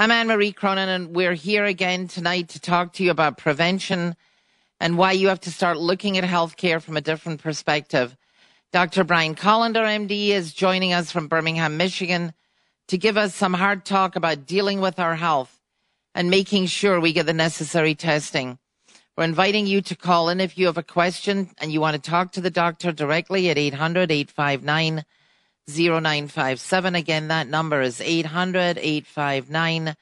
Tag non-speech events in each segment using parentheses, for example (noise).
I'm Anne Marie Cronin, and we're here again tonight to talk to you about prevention and why you have to start looking at healthcare from a different perspective. Dr. Brian Kolender, MD, is joining us from Birmingham, Michigan, to give us some hard talk about dealing with our health and making sure we get the necessary testing. We're inviting you to call in if you have a question and you want to talk to the doctor directly at 800 859 0957. Again, that number is 800 859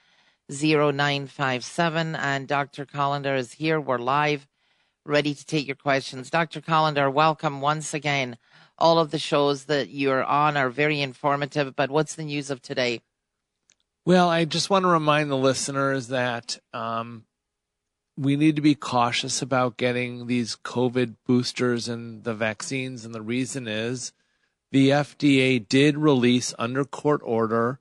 0957. And Dr. Kolender is here. We're live, ready to take your questions. Dr. Kolender, welcome once again. All of the shows that you're on are very informative, but what's the news of today? Well, I just want to remind the listeners that um, we need to be cautious about getting these COVID boosters and the vaccines. And the reason is the FDA did release under court order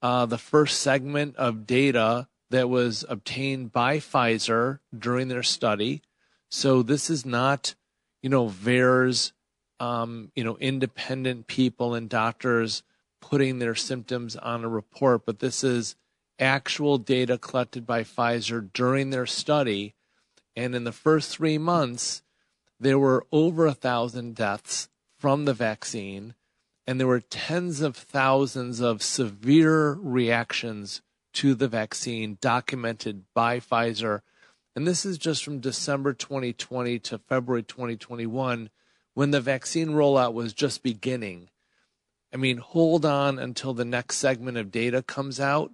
uh, the first segment of data that was obtained by Pfizer during their study. So this is not, you know, VAERS, um, you know, independent people and doctors putting their symptoms on a report, but this is actual data collected by Pfizer during their study. And in the first three months, there were over a thousand deaths from the vaccine, and there were tens of thousands of severe reactions to the vaccine documented by Pfizer. And this is just from December 2020 to February 2021 when the vaccine rollout was just beginning. I mean, hold on until the next segment of data comes out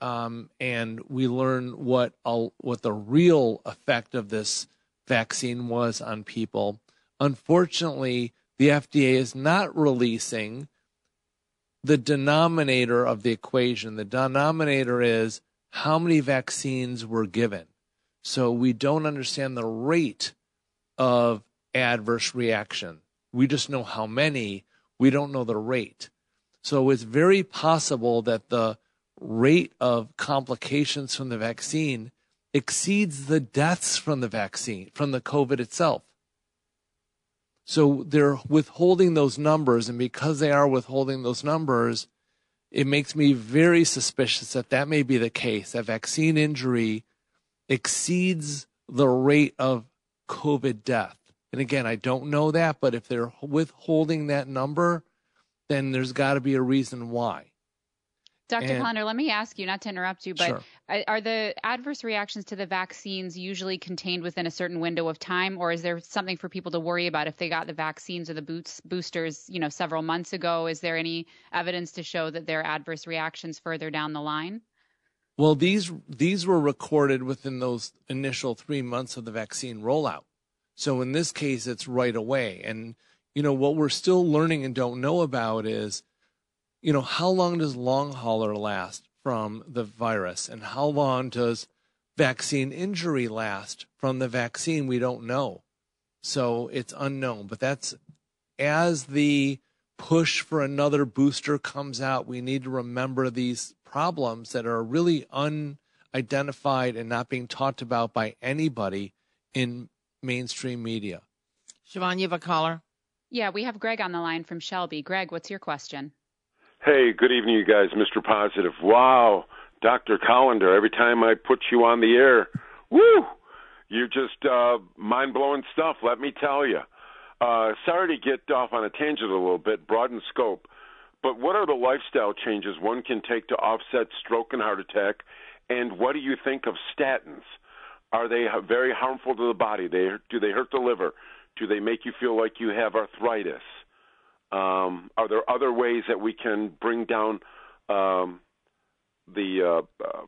um, and we learn what what the real effect of this vaccine was on people. Unfortunately, the FDA is not releasing the denominator of the equation. The denominator is how many vaccines were given. So we don't understand the rate of adverse reaction. We just know how many, we don't know the rate. So it's very possible that the rate of complications from the vaccine exceeds the deaths from the vaccine, from the COVID itself. So they're withholding those numbers, and because they are withholding those numbers, it makes me very suspicious that that may be the case. That vaccine injury exceeds the rate of COVID death. And again, I don't know that, but if they're withholding that number, then there's got to be a reason why. Dr. And, let me ask you, not to interrupt you, but sure. Are the adverse reactions to the vaccines usually contained within a certain window of time, or is there something for people to worry about if they got the vaccines or the boots, boosters, you know, several months ago? Is there any evidence to show that there are adverse reactions further down the line? Well, these these were recorded within those initial three months of the vaccine rollout. So in this case, it's right away. And you know what we're still learning and don't know about is you know, how long does long hauler last from the virus? And how long does vaccine injury last from the vaccine? We don't know. So it's unknown. But that's as the push for another booster comes out, we need to remember these problems that are really unidentified and not being talked about by anybody in mainstream media. Siobhan, you have a caller? Yeah, we have Greg on the line from Shelby. Greg, what's your question? Hey, good evening, you guys. Mr. Positive. Wow, Dr. Kolender. Every time I put you on the air, woo, you're just uh, mind blowing stuff. Let me tell you. Uh, sorry to get off on a tangent a little bit, broaden scope. But what are the lifestyle changes one can take to offset stroke and heart attack? And what do you think of statins? Are they very harmful to the body? They do they hurt the liver? Do they make you feel like you have arthritis? Um, are there other ways that we can bring down um, the uh, uh,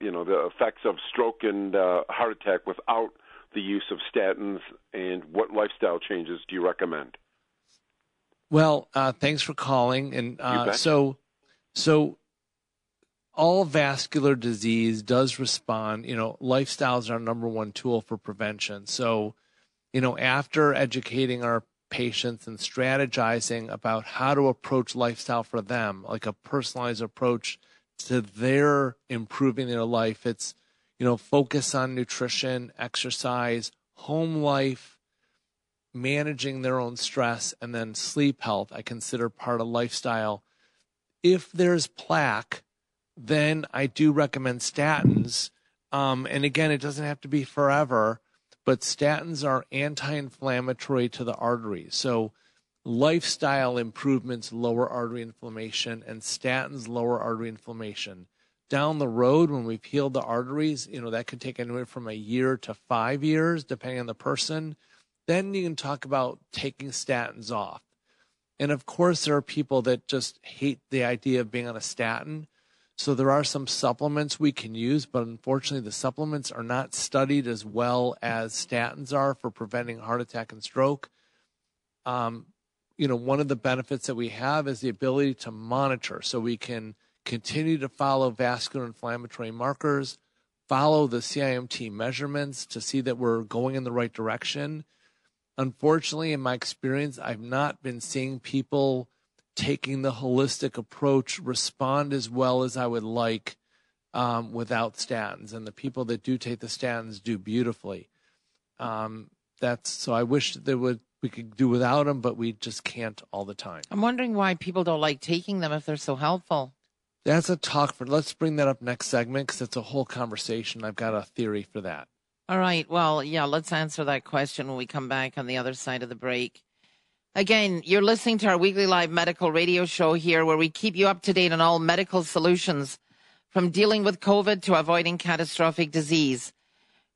you know the effects of stroke and uh, heart attack without the use of statins? And what lifestyle changes do you recommend? Well, uh, thanks for calling. And uh, so, so all vascular disease does respond. You know, lifestyle is our number one tool for prevention. So, you know, after educating our patients and strategizing about how to approach lifestyle for them, like a personalized approach to their improving their life. It's, you know, focus on nutrition, exercise, home life, managing their own stress, and then sleep health. I consider part of lifestyle. If there's plaque, then I do recommend statins. Um, and again, it doesn't have to be forever, but statins are anti inflammatory to the arteries. So, lifestyle improvements lower artery inflammation, and statins lower artery inflammation. Down the road, when we've healed the arteries, you know, that could take anywhere from a year to five years, depending on the person. Then you can talk about taking statins off. And of course, there are people that just hate the idea of being on a statin. So there are some supplements we can use, but unfortunately, the supplements are not studied as well as statins are for preventing heart attack and stroke. Um, you know, one of the benefits that we have is the ability to monitor, so we can continue to follow vascular inflammatory markers, follow the CIMT measurements to see that we're going in the right direction. Unfortunately, in my experience, I've not been seeing people taking the holistic approach respond as well as I would like um, without statins. And the people that do take the statins do beautifully. Um, that's so I wish there would we could do without them, but we just can't all the time. I'm wondering why people don't like taking them if they're so helpful. That's a talk for. Let's bring that up next segment because it's a whole conversation. I've got a theory for that. All right. Well, yeah. Let's answer that question when we come back on the other side of the break. Again, you're listening to our weekly live medical radio show here where we keep you up to date on all medical solutions from dealing with COVID to avoiding catastrophic disease.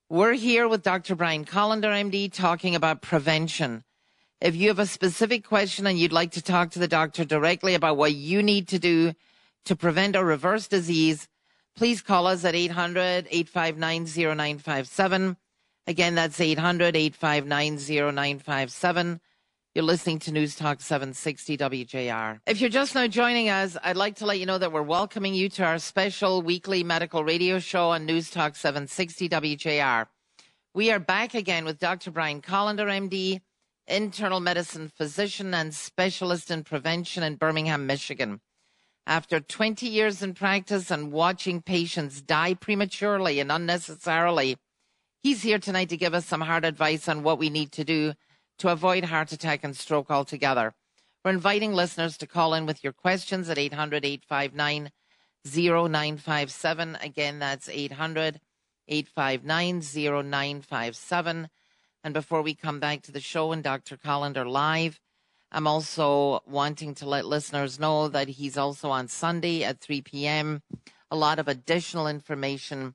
We're here with Dr. Brian Kolender, MD, talking about prevention. If you have a specific question and you'd like to talk to the doctor directly about what you need to do to prevent or reverse disease, please call us at 800 859 0957. Again, that's 800 859 0957 you're listening to News Talk 760 WJR. If you're just now joining us, I'd like to let you know that we're welcoming you to our special weekly medical radio show on News Talk 760 WJR. We are back again with Dr. Brian Kolender, MD, internal medicine physician and specialist in prevention in Birmingham, Michigan. After 20 years in practice and watching patients die prematurely and unnecessarily, he's here tonight to give us some hard advice on what we need to do to avoid heart attack and stroke altogether. We're inviting listeners to call in with your questions at 800 859 0957. Again, that's 800 859 0957. And before we come back to the show and Dr. Kolender live, I'm also wanting to let listeners know that he's also on Sunday at 3 p.m. A lot of additional information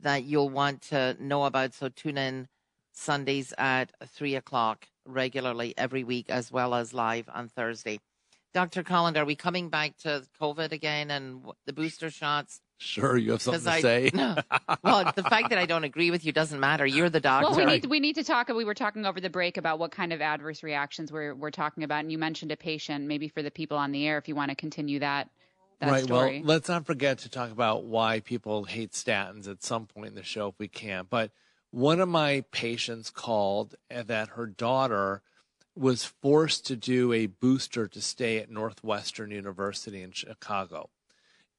that you'll want to know about. So tune in Sundays at 3 o'clock regularly every week as well as live on Thursday. Dr. Collins, are we coming back to COVID again and the booster shots? Sure, you have something to I, say. No. (laughs) Well, the fact that I don't agree with you doesn't matter. You're the doctor. Well, we need we need to talk. We were talking over the break about what kind of adverse reactions we're we're talking about, and you mentioned a patient. Maybe for the people on the air, if you want to continue that. that right. Story. Well, let's not forget to talk about why people hate statins at some point in the show if we can. But one of my patients called that her daughter was forced to do a booster to stay at Northwestern University in Chicago.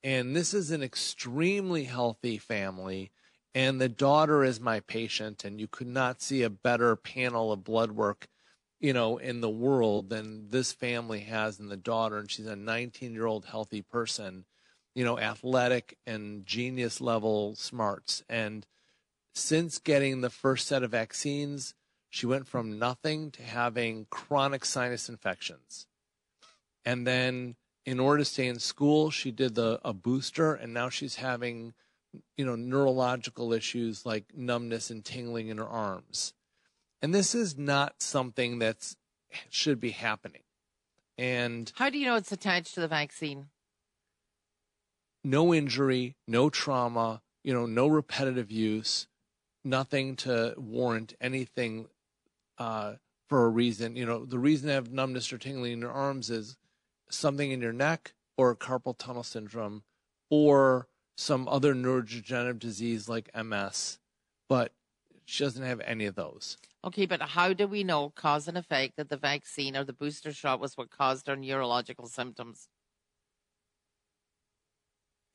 And this is an extremely healthy family. And the daughter is my patient, and you could not see a better panel of blood work, you know, in the world than this family has in the daughter. And she's a 19 year old healthy person, you know, athletic and genius level smarts. And since getting the first set of vaccines, she went from nothing to having chronic sinus infections. And then in order to stay in school, she did the a booster and now she's having you know neurological issues like numbness and tingling in her arms. And this is not something that should be happening. And how do you know it's attached to the vaccine? No injury, no trauma, you know, no repetitive use nothing to warrant anything uh, for a reason. You know, the reason to have numbness or tingling in your arms is something in your neck or carpal tunnel syndrome or some other neurodegenerative disease like MS, but she doesn't have any of those. Okay, but how do we know cause and effect that the vaccine or the booster shot was what caused her neurological symptoms?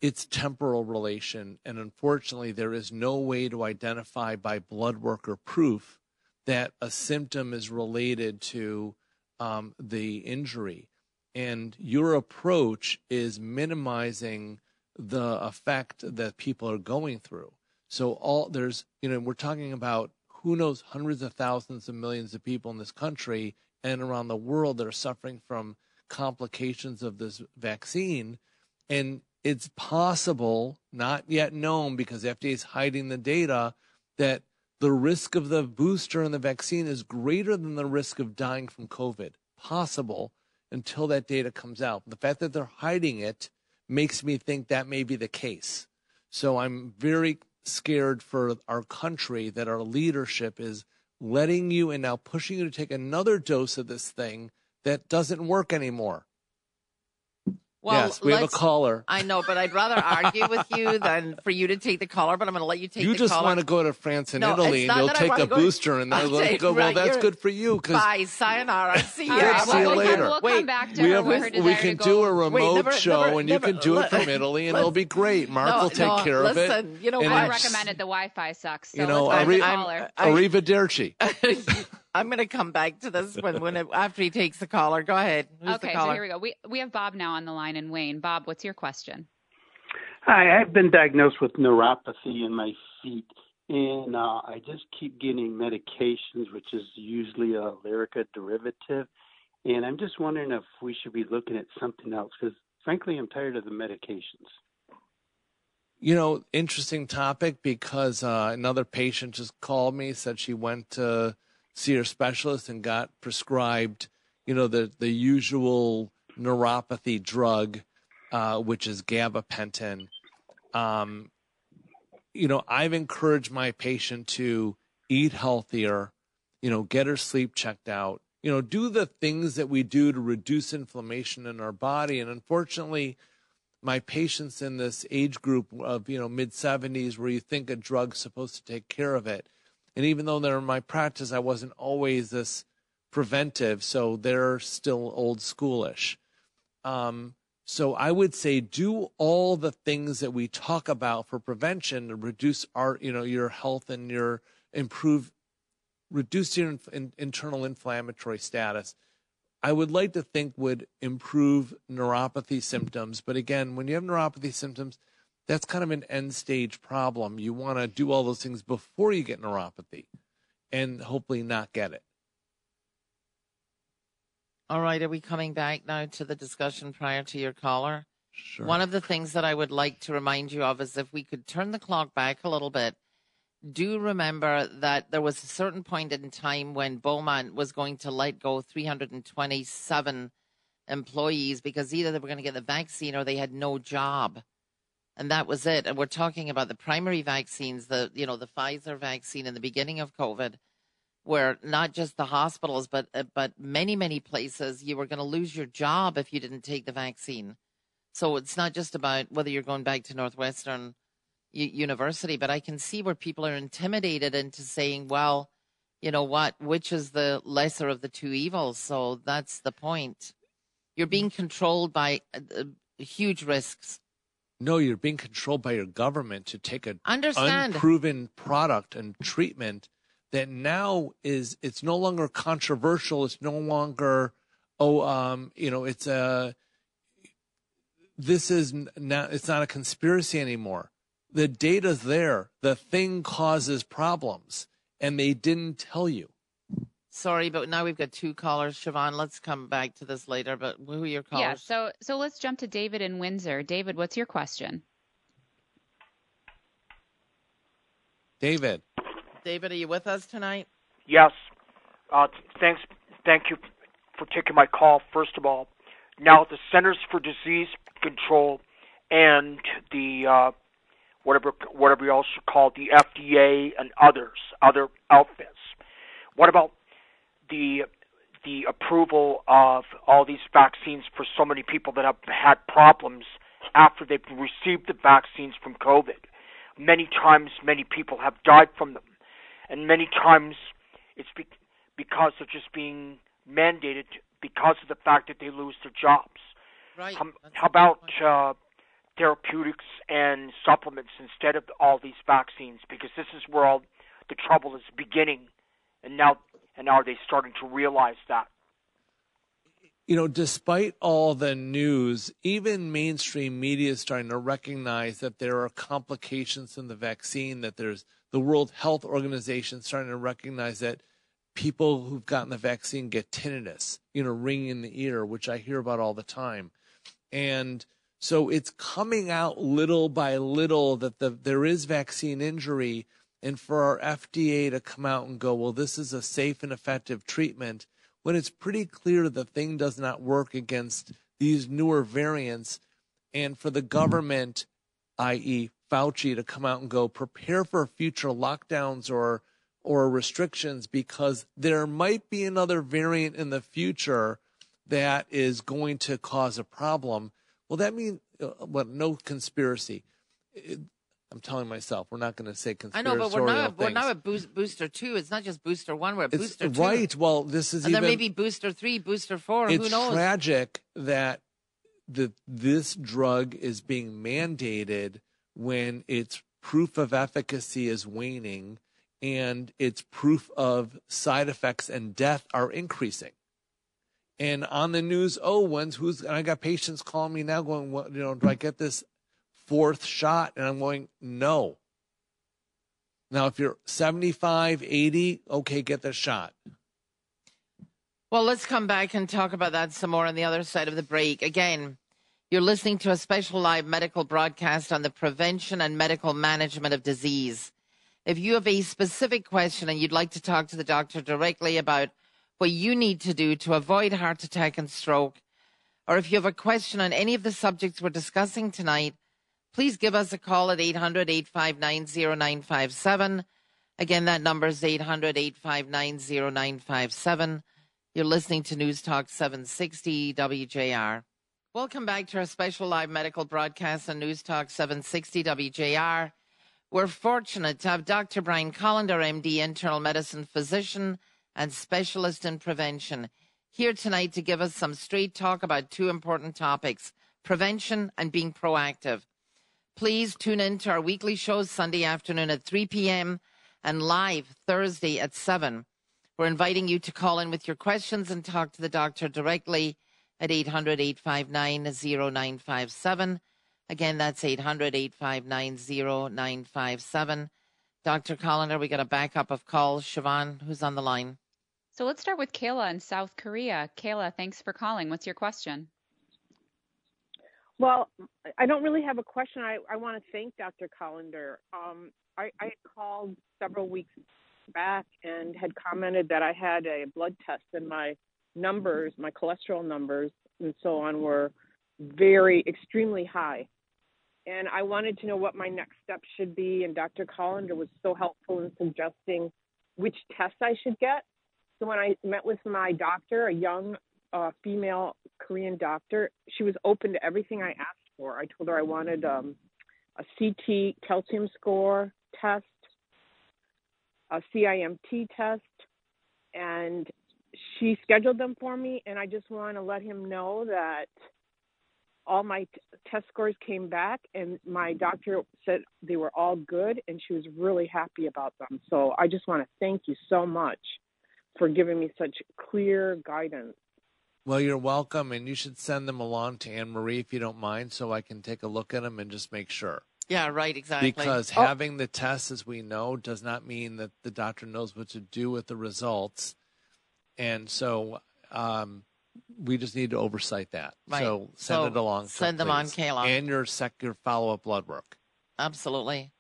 Its temporal relation. And unfortunately, there is no way to identify by blood work or proof that a symptom is related to um, the injury. And your approach is minimizing the effect that people are going through. So all there's, you know, we're talking about who knows hundreds of thousands of millions of people in this country and around the world that are suffering from complications of this vaccine. And it's possible, not yet known because FDA is hiding the data, that the risk of the booster and the vaccine is greater than the risk of dying from COVID. Possible until that data comes out. The fact that they're hiding it makes me think that may be the case. So I'm very scared for our country that our leadership is letting you and now pushing you to take another dose of this thing that doesn't work anymore. Well, yes, we have a caller. I know, but I'd rather argue with you (laughs) than for you to take the caller. But I'm going to let you take. The call. You just caller. want to go to France and no, Italy, and you'll take a booster, and they'll (laughs) okay, go. Well, that's good for you. Cause Bye, sayonara. (laughs) See you. Right, see you later. We'll, we'll come back to we, have, we can do a remote Wait, never, show, never, and you never, can do it from Italy, and it'll be great. Mark no, will take no, care listen, of it. You know, I recommended the Wi-Fi sucks. You know, arrivederci. I'm going to come back to this when, when it, after he takes the caller. Go ahead. Who's okay, so here we go. We we have Bob now on the line and Wayne. Bob, what's your question? Hi, I've been diagnosed with neuropathy in my feet, and uh, I just keep getting medications, which is usually a Lyrica derivative. And I'm just wondering if we should be looking at something else because, frankly, I'm tired of the medications. You know, interesting topic because uh, another patient just called me, said she went to see her specialist and got prescribed, you know, the the usual neuropathy drug, uh, which is gabapentin. Um, you know, I've encouraged my patient to eat healthier, you know, get her sleep checked out, you know, do the things that we do to reduce inflammation in our body. And unfortunately, my patients in this age group of, you know, mid 70s, where you think a drug's supposed to take care of it, and even though they're in my practice, I wasn't always this preventive, so they're still old schoolish. Um, so I would say do all the things that we talk about for prevention to reduce our, you know, your health and your improve, reduce your in, in, internal inflammatory status. I would like to think would improve neuropathy symptoms. But again, when you have neuropathy symptoms, that's kind of an end stage problem. You want to do all those things before you get neuropathy and hopefully not get it. All right. Are we coming back now to the discussion prior to your caller? Sure. One of the things that I would like to remind you of is if we could turn the clock back a little bit, do remember that there was a certain point in time when Beaumont was going to let go 327 employees because either they were going to get the vaccine or they had no job and that was it. And we're talking about the primary vaccines, the you know the Pfizer vaccine in the beginning of COVID, where not just the hospitals, but uh, but many many places you were going to lose your job if you didn't take the vaccine. So it's not just about whether you're going back to Northwestern U- University, but I can see where people are intimidated into saying, well, you know what, which is the lesser of the two evils? So that's the point. You're being controlled by uh, uh huge risks no, you're being controlled by your government to take an Understand. unproven product and treatment that now is it's no longer controversial. It's no longer oh um you know it's a this is not it's not a conspiracy anymore. The data's there. The thing causes problems, and they didn't tell you. Sorry, but now we've got two callers. Siobhan, let's come back to this later. But who are your callers? Yeah, so so let's jump to David in Windsor. David, what's your question? David. David, are you with us tonight? Yes. Uh, thanks. Thank you for taking my call. First of all, now the Centers for Disease Control and the uh, whatever whatever you also call the FDA and others, other outfits. What about the the approval of all these vaccines for so many people that have had problems after they've received the vaccines from COVID. Many times, many people have died from them, and many times it's be- because they're just being mandated because of the fact that they lose their jobs. Right. Um, how about uh, therapeutics and supplements instead of all these vaccines? Because this is where all the trouble is beginning, and now and are they starting to realize that? you know, despite all the news, even mainstream media is starting to recognize that there are complications in the vaccine, that there's the World Health Organization starting to recognize that people who've gotten the vaccine get tinnitus, you know, ringing in the ear, which I hear about all the time. And so it's coming out little by little that the, there is vaccine injury. And for our FDA to come out and go, well, this is a safe and effective treatment when it's pretty clear the thing does not work against these newer variants, and for the government, i.e., Fauci, to come out and go prepare for future lockdowns or or restrictions because there might be another variant in the future that is going to cause a problem. Well, that means uh, what? No conspiracy. I'm telling myself we're not going to say conspiratorial I know, but we're not. Things. We're not a boost, booster two. It's not just booster one. We're a it's, booster two. Right. Well, this is and even, there may be booster three, booster four. It's who knows? tragic that that this drug is being mandated when its proof of efficacy is waning and its proof of side effects and death are increasing. And on the news, oh, when's who's? And I got patients calling me now, going, "What? You know, do I get this fourth shot? And I'm going, no. Now, if you're 75, 80, okay, get the shot. Well, let's come back and talk about that some more on the other side of the break. Again, you're listening to a special live medical broadcast on the prevention and medical management of disease. If you have a specific question and you'd like to talk to the doctor directly about what you need to do to avoid heart attack and stroke, or if you have a question on any of the subjects we're discussing tonight, please give us a call at 800 859 0957. Again, that number is 800 859 0957. You're listening to News Talk 760 WJR. Welcome back to our special live medical broadcast on News Talk 760 WJR. We're fortunate to have Dr. Brian Kolender, MD, internal medicine physician and specialist in prevention, here tonight to give us some straight talk about two important topics prevention and being proactive. Please tune in to our weekly shows Sunday afternoon at 3 p.m. and live Thursday at 7. We're inviting you to call in with your questions and talk to the doctor directly at 800 859 0957. Again, that's 800 859 0957. Dr. Kolender, we got a backup of calls. Siobhan, who's on the line? So let's start with Kayla in South Korea. Kayla, thanks for calling. What's your question? Well, I don't really have a question. I, I want to thank Dr. Kolender. Um, I, I called several weeks back and had commented that I had a blood test and my numbers, my cholesterol numbers, and so on were very extremely high. And I wanted to know what my next step should be. And Dr. Kolender was so helpful in suggesting which tests I should get. So when I met with my doctor, a young uh, female Korean doctor. She was open to everything I asked for. I told her I wanted um, a CT calcium score test, a CIMT test, and she scheduled them for me. And I just want to let him know that all my t- test scores came back, and my doctor said they were all good, and she was really happy about them. So I just want to thank you so much for giving me such clear guidance. Well, you're welcome, and you should send them along to Anne Marie if you don't mind, so I can take a look at them and just make sure. Yeah, right, exactly. Because oh. having the tests, as we know, does not mean that the doctor knows what to do with the results, and so um, we just need to oversight that. Right. So send so it along. Send them on, Kayla, and your sec your follow up blood work. Absolutely.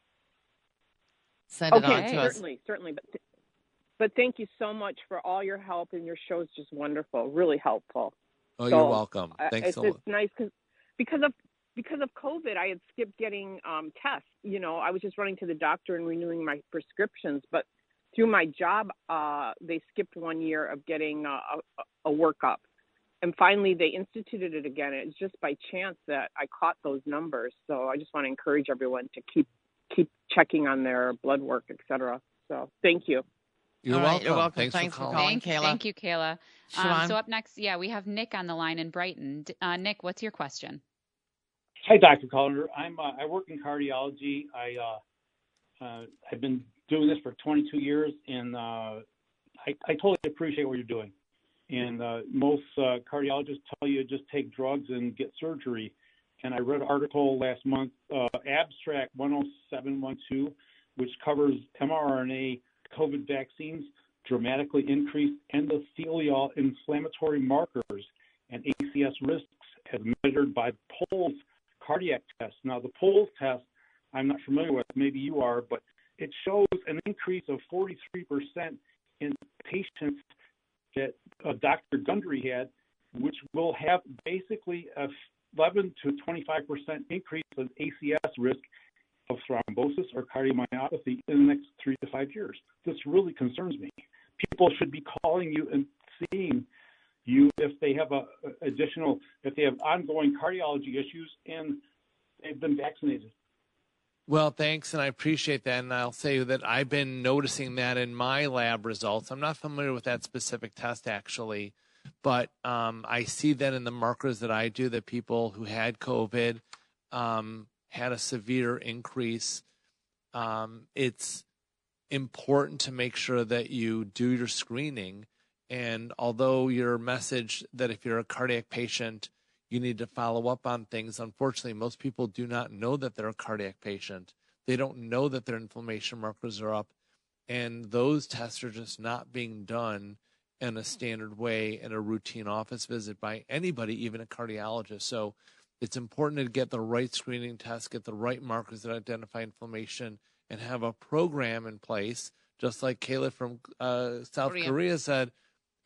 Send okay, it on to certainly, us. Certainly, certainly, but. Th- but thank you so much for all your help, and your show is just wonderful, really helpful. Oh, so, you're welcome. Thanks it's, so much. It's nice because because of because of COVID, I had skipped getting um, tests. You know, I was just running to the doctor and renewing my prescriptions. But through my job, uh, they skipped one year of getting uh, a, a workup, and finally they instituted it again. It's just by chance that I caught those numbers. So I just want to encourage everyone to keep keep checking on their blood work, et cetera. So thank you. You're, welcome. you're welcome. Thanks, Thanks for, for, calling. calling, Kayla. Thank you, Kayla. Um, so up next, yeah, we have Nick on the line in Brighton. Uh, Nick, what's your question? Hi, Dr. Kolender. I'm uh, I work in cardiology. I uh, uh, I've been doing this for 22 years, and uh, I, I totally appreciate what you're doing. and uh, most uh, cardiologists tell you just take drugs and get surgery. And I read an article last month, uh, abstract 10712, which covers mRNA COVID vaccines dramatically increased endothelial inflammatory markers and ACS risks as measured by PULS cardiac test. Now, the PULS test, I'm not familiar with, maybe you are, but it shows an increase of 43% in patients that uh, Dr. Gundry had, which will have basically a 11 to 25% increase in ACS risk of thrombosis or cardiomyopathy in the next three to five years. This really concerns me. People should be calling you and seeing you if they have a, additional if they have ongoing cardiology issues and they've been vaccinated. Well, thanks, and I appreciate that. And I'll say that I've been noticing that in my lab results. I'm not familiar with that specific test actually, but um, I see that in the markers that I do that people who had COVID um, had a severe increase. Um, it's important to make sure that you do your screening. And although your message that if you're a cardiac patient, you need to follow up on things. Unfortunately, most people do not know that they're a cardiac patient. They don't know that their inflammation markers are up. And those tests are just not being done in a standard way in a routine office visit by anybody, even a cardiologist. So it's important to get the right screening test, get the right markers that identify inflammation, and have a program in place, just like Kayla from uh, South Korea. Korea said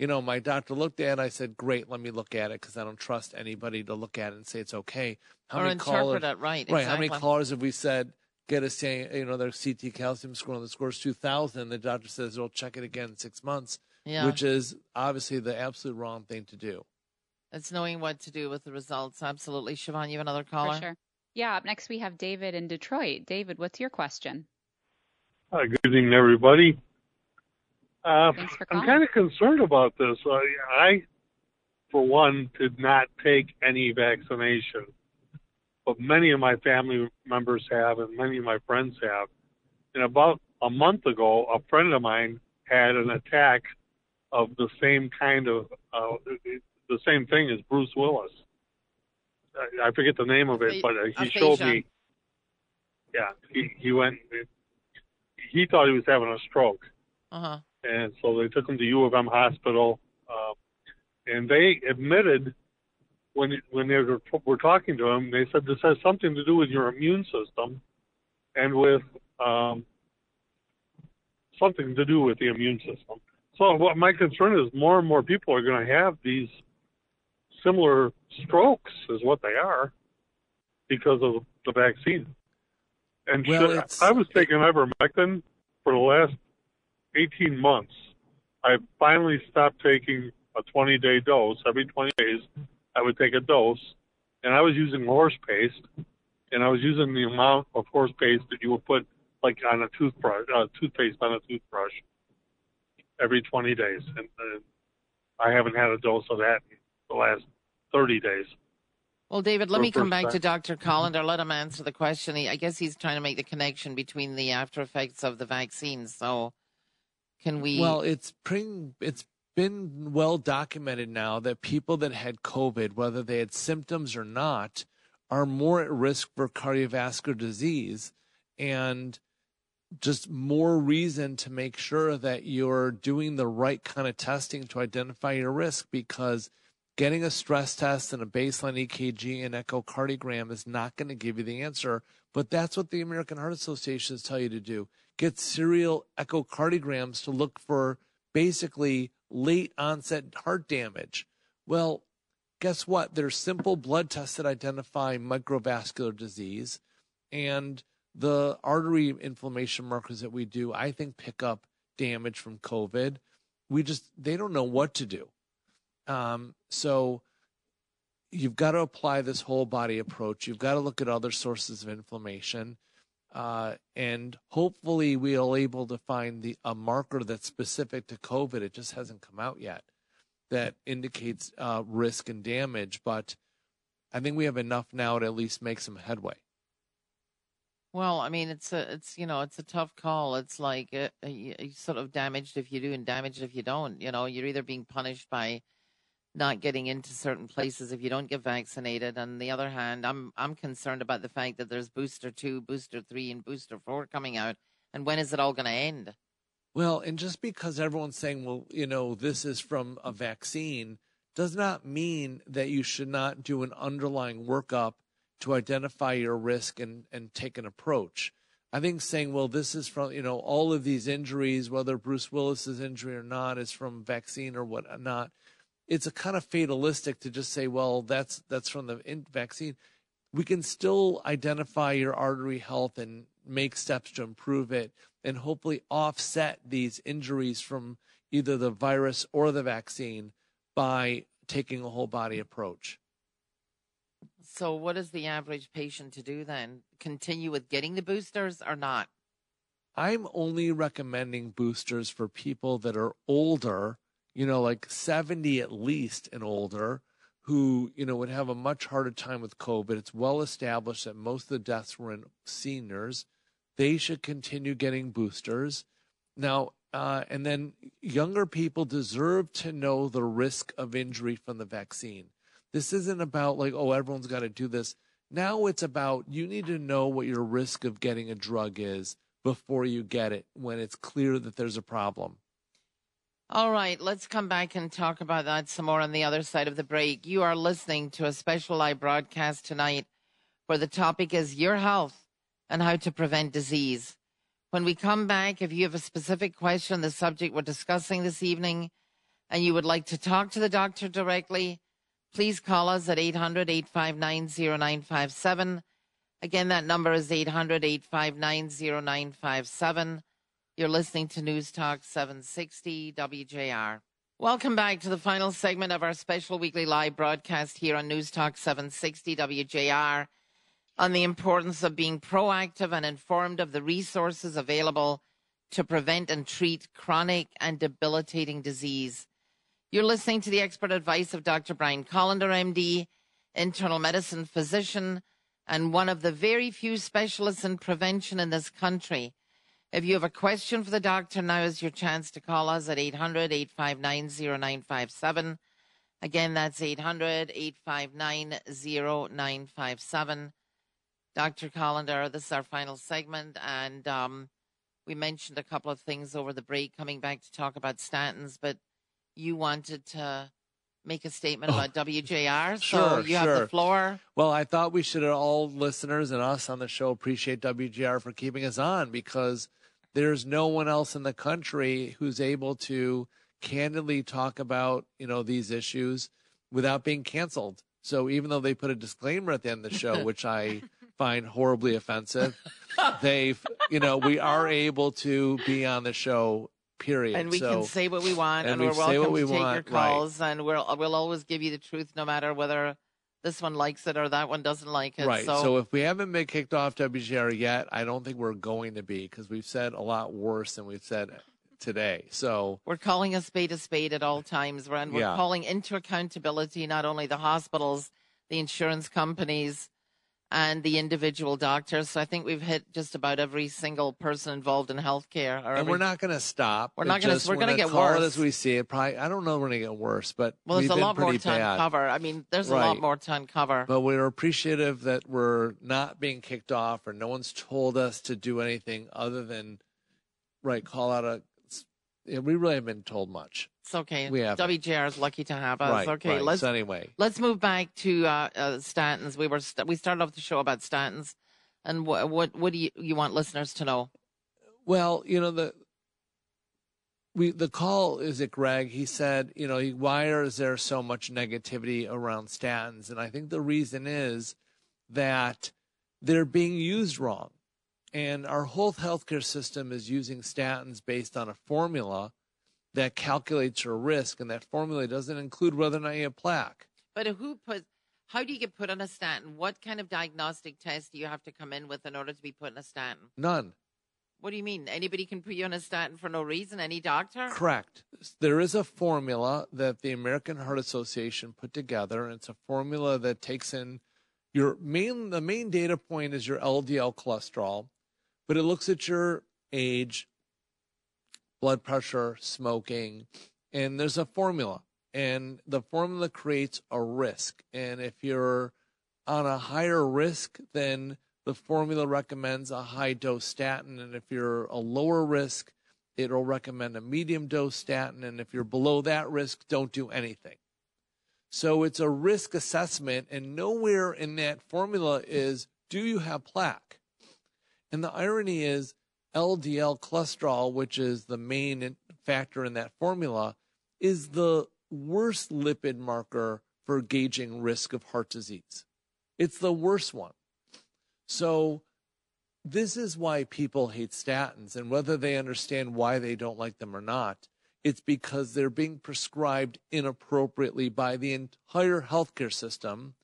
you know, my doctor looked at it. I said, great, let me look at it because I don't trust anybody to look at it and say it's okay. How or many interpret callers, it right. Right. Exactly. How many callers have we said, get a saying, you know, their CT calcium score and the score is 2,000. The doctor says, we'll check it again in six months, yeah. which is obviously the absolute wrong thing to do. It's knowing what to do with the results. Absolutely. Siobhan, you have another caller? For sure. Yeah, up next we have David in Detroit. David, what's your question? Hi, good evening, everybody. Uh, I'm kind of concerned about this. I, I, for one, did not take any vaccination, but many of my family members have, and many of my friends have. And about a month ago, a friend of mine had an attack of the same kind of uh, the same thing as Bruce Willis. I, I forget the name of it, but uh, he showed me. Yeah, he he went. He thought he was having a stroke. Uh huh and so they took him to U of M hospital, uh, and they admitted when when they were, were talking to him, they said this has something to do with your immune system, and with um, something to do with the immune system. So what my concern is, more and more people are going to have these similar strokes, is what they are, because of the vaccine. And well, should, I was taking ivermectin for the last 18 months, I finally stopped taking a 20 day dose. Every 20 days, I would take a dose, and I was using horse paste, and I was using the amount of horse paste that you would put like on a toothbrush, uh, toothpaste on a toothbrush every 20 days, and uh, I haven't had a dose of that in the last 30 days. Well, David, let me come back time. to Dr. Kolender. Let him answer the question. I guess he's trying to make the connection between the after effects of the vaccine. So can we? Well, it's pretty, it's been well documented now that people that had COVID, whether they had symptoms or not, are more at risk for cardiovascular disease and just more reason to make sure that you're doing the right kind of testing to identify your risk because getting a stress test and a baseline EKG and echocardiogram is not going to give you the answer. But that's what the American Heart Association is telling you to do get serial echocardiograms to look for basically late onset heart damage. Well, guess what? There's simple blood tests that identify microvascular disease and the artery inflammation markers that we do, I think pick up damage from COVID. We just, they don't know what to do. Um, so you've got to apply this whole body approach. You've got to look at other sources of inflammation. Uh, and hopefully we'll able to find the a marker that's specific to COVID. It just hasn't come out yet that indicates uh, risk and damage, but I think we have enough now to at least make some headway. Well, I mean, it's a, it's you know, it's a tough call. It's like uh, uh you, sort of damaged if you do and damaged if you don't. You know, you're either being punished by not getting into certain places if you don't get vaccinated. On the other hand, I'm I'm concerned about the fact that there's booster two, booster three, and booster four coming out. And when is it all going to end? Well, and just because everyone's saying, well, you know, this is from a vaccine, does not mean that you should not do an underlying workup to identify your risk and, and take an approach. I think saying, well, this is from, you know, all of these injuries, whether Bruce Willis's injury or not is from vaccine or what not, it's a kind of fatalistic to just say, well, that's, that's from the vaccine. We can still identify your artery health and make steps to improve it and hopefully offset these injuries from either the virus or the vaccine by taking a whole body approach. So, what is the average patient to do then? Continue with getting the boosters or not? I'm only recommending boosters for people that are older, you know, like 70 at least and older, who, you know, would have a much harder time with COVID. It's well established that most of the deaths were in seniors. They should continue getting boosters. Now, uh, and then younger people deserve to know the risk of injury from the vaccine. This isn't about like, oh, everyone's got to do this. Now it's about you need to know what your risk of getting a drug is before you get it when it's clear that there's a problem. All right, let's come back and talk about that some more on the other side of the break. You are listening to a special live broadcast tonight where the topic is your health and how to prevent disease. When we come back, if you have a specific question on the subject we're discussing this evening and you would like to talk to the doctor directly, Please call us at 800 859 0957. Again, that number is 800 859 0957. You're listening to News Talk 760 WJR. Welcome back to the final segment of our special weekly live broadcast here on News Talk 760 WJR on the importance of being proactive and informed of the resources available to prevent and treat chronic and debilitating disease. You're listening to the expert advice of Dr. Brian Kolender, MD, internal medicine physician, and one of the very few specialists in prevention in this country. If you have a question for the doctor, now is your chance to call us at 800 859 0957. Again, that's 800 859 0957. Dr. Kolender, this is our final segment, and um, we mentioned a couple of things over the break coming back to talk about statins, but you wanted to make a statement oh, about WJR. Sure, so you sure. have the floor. Well, I thought we should all listeners and us on the show appreciate WJR for keeping us on because there's no one else in the country who's able to candidly talk about, you know, these issues without being canceled. So even though they put a disclaimer at the end of the show, (laughs) which I find horribly offensive, (laughs) they've, you know, we are able to be on the show period. And we so, can say what we want, and, and we're welcome we to take want, your calls, right. and we'll we'll always give you the truth, no matter whether this one likes it or that one doesn't like it. Right. So, so if we haven't been kicked off WJR yet, I don't think we're going to be because we've said a lot worse than we've said today. So we're calling a spade a spade at all times, we're yeah. calling into accountability not only the hospitals, the insurance companies, and the individual doctors. So I think we've hit just about every single person involved in healthcare. and every, we're not going to stop. We're not going to. We're going to get worse as we see it. Probably, I don't know. We're going to get worse, but well, there's a lot more to bad. uncover. I mean, there's right. a lot more to uncover. But we're appreciative that we're not being kicked off, or no one's told us to do anything other than right call out a. We really haven't been told much. It's okay. We have WJR is lucky to have us. Right, okay, right. let's so anyway. Let's move back to uh, uh, statins. We were st- we started off the show about statins, and what what what do you you want listeners to know? Well, you know the we the call is it Greg? He said, you know, why is there so much negativity around statins? And I think the reason is that they're being used wrong. And our whole healthcare system is using statins based on a formula that calculates your risk, and that formula doesn't include whether or not you have plaque. But who put? How do you get put on a statin? What kind of diagnostic test do you have to come in with in order to be put on a statin? None. What do you mean? Anybody can put you on a statin for no reason? Any doctor? Correct. There is a formula that the American Heart Association put together, and it's a formula that takes in your main the main data point is your LDL cholesterol, but it looks at your age, blood pressure, smoking, and there's a formula. And the formula creates a risk. And if you're on a higher risk, then the formula recommends a high dose statin. And if you're a lower risk, it'll recommend a medium dose statin. And if you're below that risk, don't do anything. So it's a risk assessment, and nowhere in that formula is do you have plaque? And the irony is LDL cholesterol, which is the main factor in that formula, is the worst lipid marker for gauging risk of heart disease. It's the worst one. So this is why people hate statins and whether they understand why they don't like them or not, it's because they're being prescribed inappropriately by the entire healthcare system.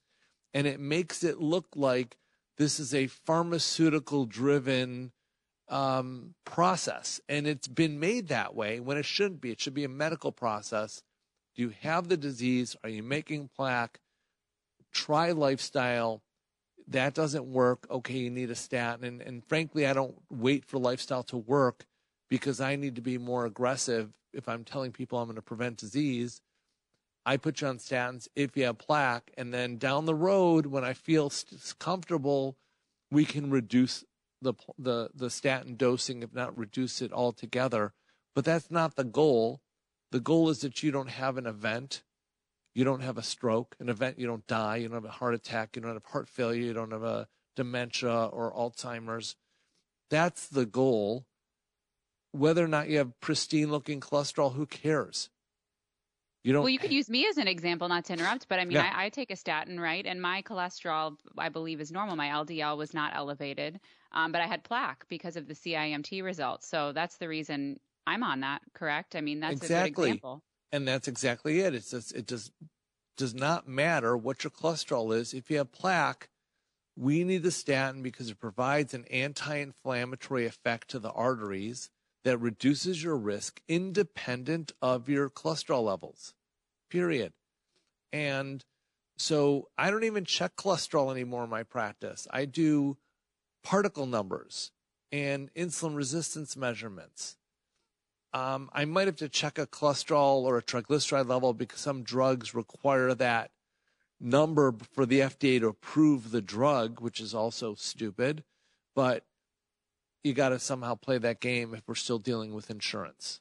And it makes it look like this is a pharmaceutical driven um, process. And it's been made that way when it shouldn't be. It should be a medical process. Do you have the disease? Are you making plaque? Try lifestyle. That doesn't work. Okay, you need a statin. And, and frankly, I don't wait for lifestyle to work because I need to be more aggressive if I'm telling people I'm going to prevent disease, I put you on statins if you have plaque. And then down the road, when I feel comfortable, we can reduce the, the, the statin dosing, if not reduce it altogether. But that's not the goal. The goal is that you don't have an event. You don't have a stroke, an event, you don't die, you don't have a heart attack, you don't have heart failure, you don't have a dementia or Alzheimer's. That's the goal whether or not you have pristine looking cholesterol, who cares? You don't. Well, you could use me as an example, not to interrupt, but I mean, yeah. I, I, take a statin, right? And my cholesterol, I believe, is normal. My LDL was not elevated, um, but I had plaque because of the CIMT results. So that's the reason I'm on that. Correct? I mean, that's exactly. a good example. And that's exactly it. It's just, it just does not matter what your cholesterol is. If you have plaque, we need the statin because it provides an anti-inflammatory effect to the arteries that reduces your risk independent of your cholesterol levels, period. And so I don't even check cholesterol anymore in my practice. I do particle numbers and insulin resistance measurements. Um, I might have to check a cholesterol or a triglyceride level because some drugs require that number for the FDA to approve the drug, which is also stupid. But you got to somehow play that game if we're still dealing with insurance.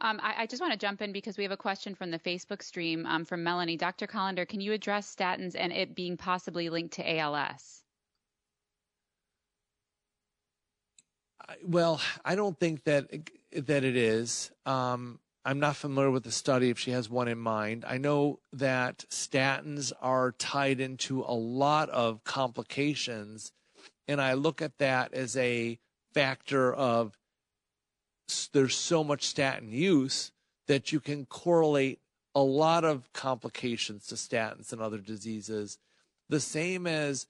Um, I, I, just want to jump in because we have a question from the Facebook stream um, from Melanie. Dr. Kolender, can you address statins and it being possibly linked to ALS? Well, I don't think that that it is. Um, I'm not familiar with the study if she has one in mind. I know that statins are tied into a lot of complications, and I look at that as a factor of there's so much statin use that you can correlate a lot of complications to statins and other diseases. The same as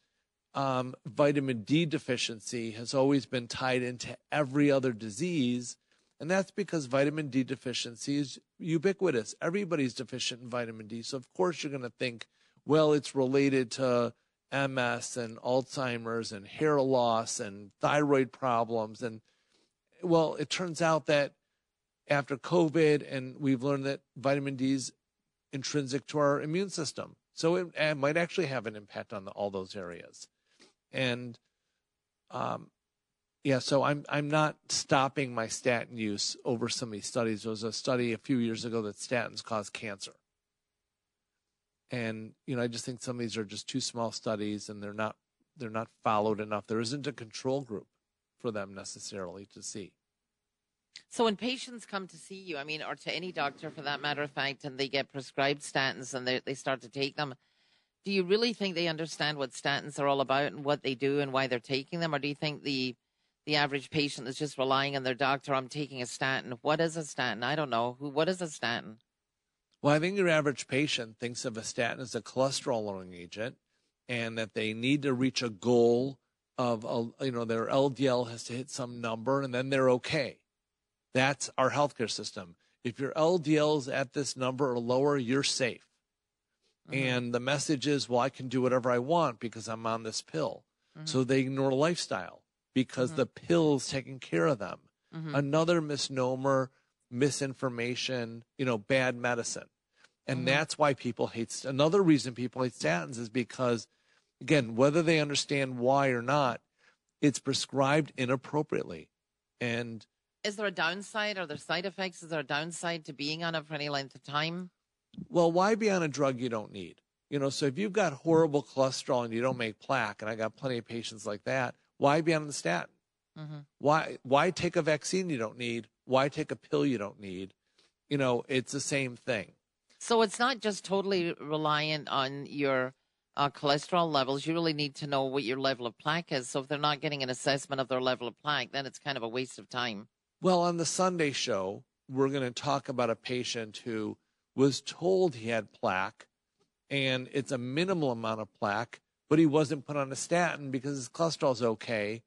um, vitamin D deficiency has always been tied into every other disease. And that's because vitamin D deficiency is ubiquitous. Everybody's deficient in vitamin D. So, of course, you're going to think, well, it's related to MS and Alzheimer's and hair loss and thyroid problems. And well, it turns out that after COVID, and we've learned that vitamin D is intrinsic to our immune system. So it, it might actually have an impact on the, all those areas. And um, yeah, so I'm I'm not stopping my statin use over some of these studies. There was a study a few years ago that statins cause cancer. And you know, I just think some of these are just too small studies, and they're not they're not followed enough. There isn't a control group for them necessarily to see. So when patients come to see you, I mean, or to any doctor for that matter of fact, and they get prescribed statins and they they start to take them, do you really think they understand what statins are all about and what they do and why they're taking them, or do you think the the average patient is just relying on their doctor? I'm taking a statin. What is a statin? I don't know. Who? What is a statin? Well, I think your average patient thinks of a statin as a cholesterol lowering agent and that they need to reach a goal of, a, you know, their LDL has to hit some number and then they're okay. That's our healthcare system. If your LDL is at this number or lower, you're safe. Mm-hmm. And the message is, well, I can do whatever I want because I'm on this pill. Mm-hmm. So they ignore lifestyle because mm-hmm. the pill's taking care of them. Mm-hmm. Another misnomer, misinformation, you know, bad medicine. And mm-hmm. that's why people hate, another reason people hate statins is because, again, whether they understand why or not, it's prescribed inappropriately. And is there a downside? Are there side effects? Is there a downside to being on it for any length of time? Well, why be on a drug you don't need? You know, so if you've got horrible cholesterol and you don't make plaque, and I got plenty of patients like that, why be on the statin? Mm-hmm. Why why take a vaccine you don't need? Why take a pill you don't need? You know, it's the same thing. So it's not just totally reliant on your uh, cholesterol levels. You really need to know what your level of plaque is. So if they're not getting an assessment of their level of plaque, then it's kind of a waste of time. Well, on the Sunday show, we're going to talk about a patient who was told he had plaque, and it's a minimal amount of plaque, but he wasn't put on a statin because his cholesterol's okay.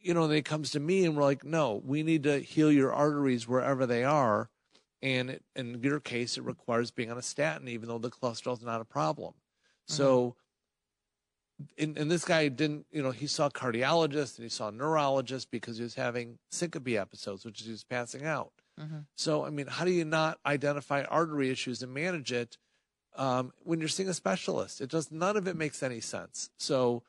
You know, then he comes to me and we're like, no, we need to heal your arteries wherever they are. And it, in your case, it requires being on a statin, even though the cholesterol is not a problem. Mm-hmm. So, and, and, this guy didn't, you know, he saw cardiologists and he saw neurologists because he was having syncope episodes, which is he was passing out. Mm-hmm. So, I mean, how do you not identify artery issues and manage it um, when you're seeing a specialist? It does none of it makes any sense. So,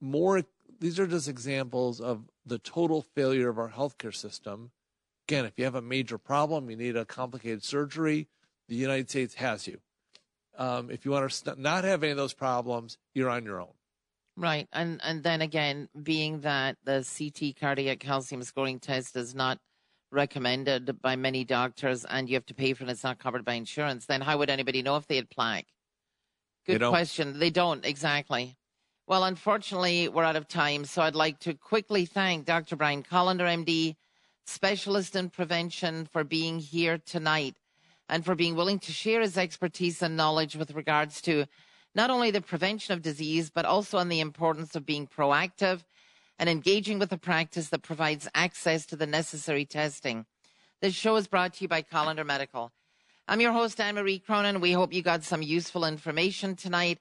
more these are just examples of the total failure of our healthcare system. Again, if you have a major problem, you need a complicated surgery, the United States has you. Um, if you want to not have any of those problems, you're on your own. Right, and and then again, being that the CT cardiac calcium scoring test is not recommended by many doctors and you have to pay for it, it's not covered by insurance, then how would anybody know if they had plaque? Good they question. They don't, exactly. Well, unfortunately, we're out of time, so I'd like to quickly thank Dr. Brian Kolender, MD, specialist in prevention, for being here tonight and for being willing to share his expertise and knowledge with regards to not only the prevention of disease, but also on the importance of being proactive and engaging with a practice that provides access to the necessary testing. This show is brought to you by Kolender Medical. I'm your host, Anne Marie Cronin. We hope you got some useful information tonight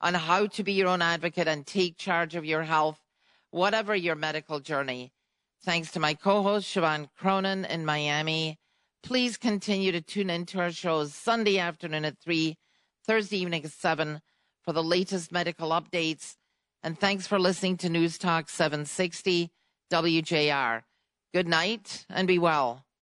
on how to be your own advocate and take charge of your health, whatever your medical journey. Thanks to my co-host, Siobhan Cronin in Miami. Please continue to tune into our shows Sunday afternoon at 3, Thursday evening at 7 for the latest medical updates and thanks for listening to News Talk 760 WJR. Good night and be well.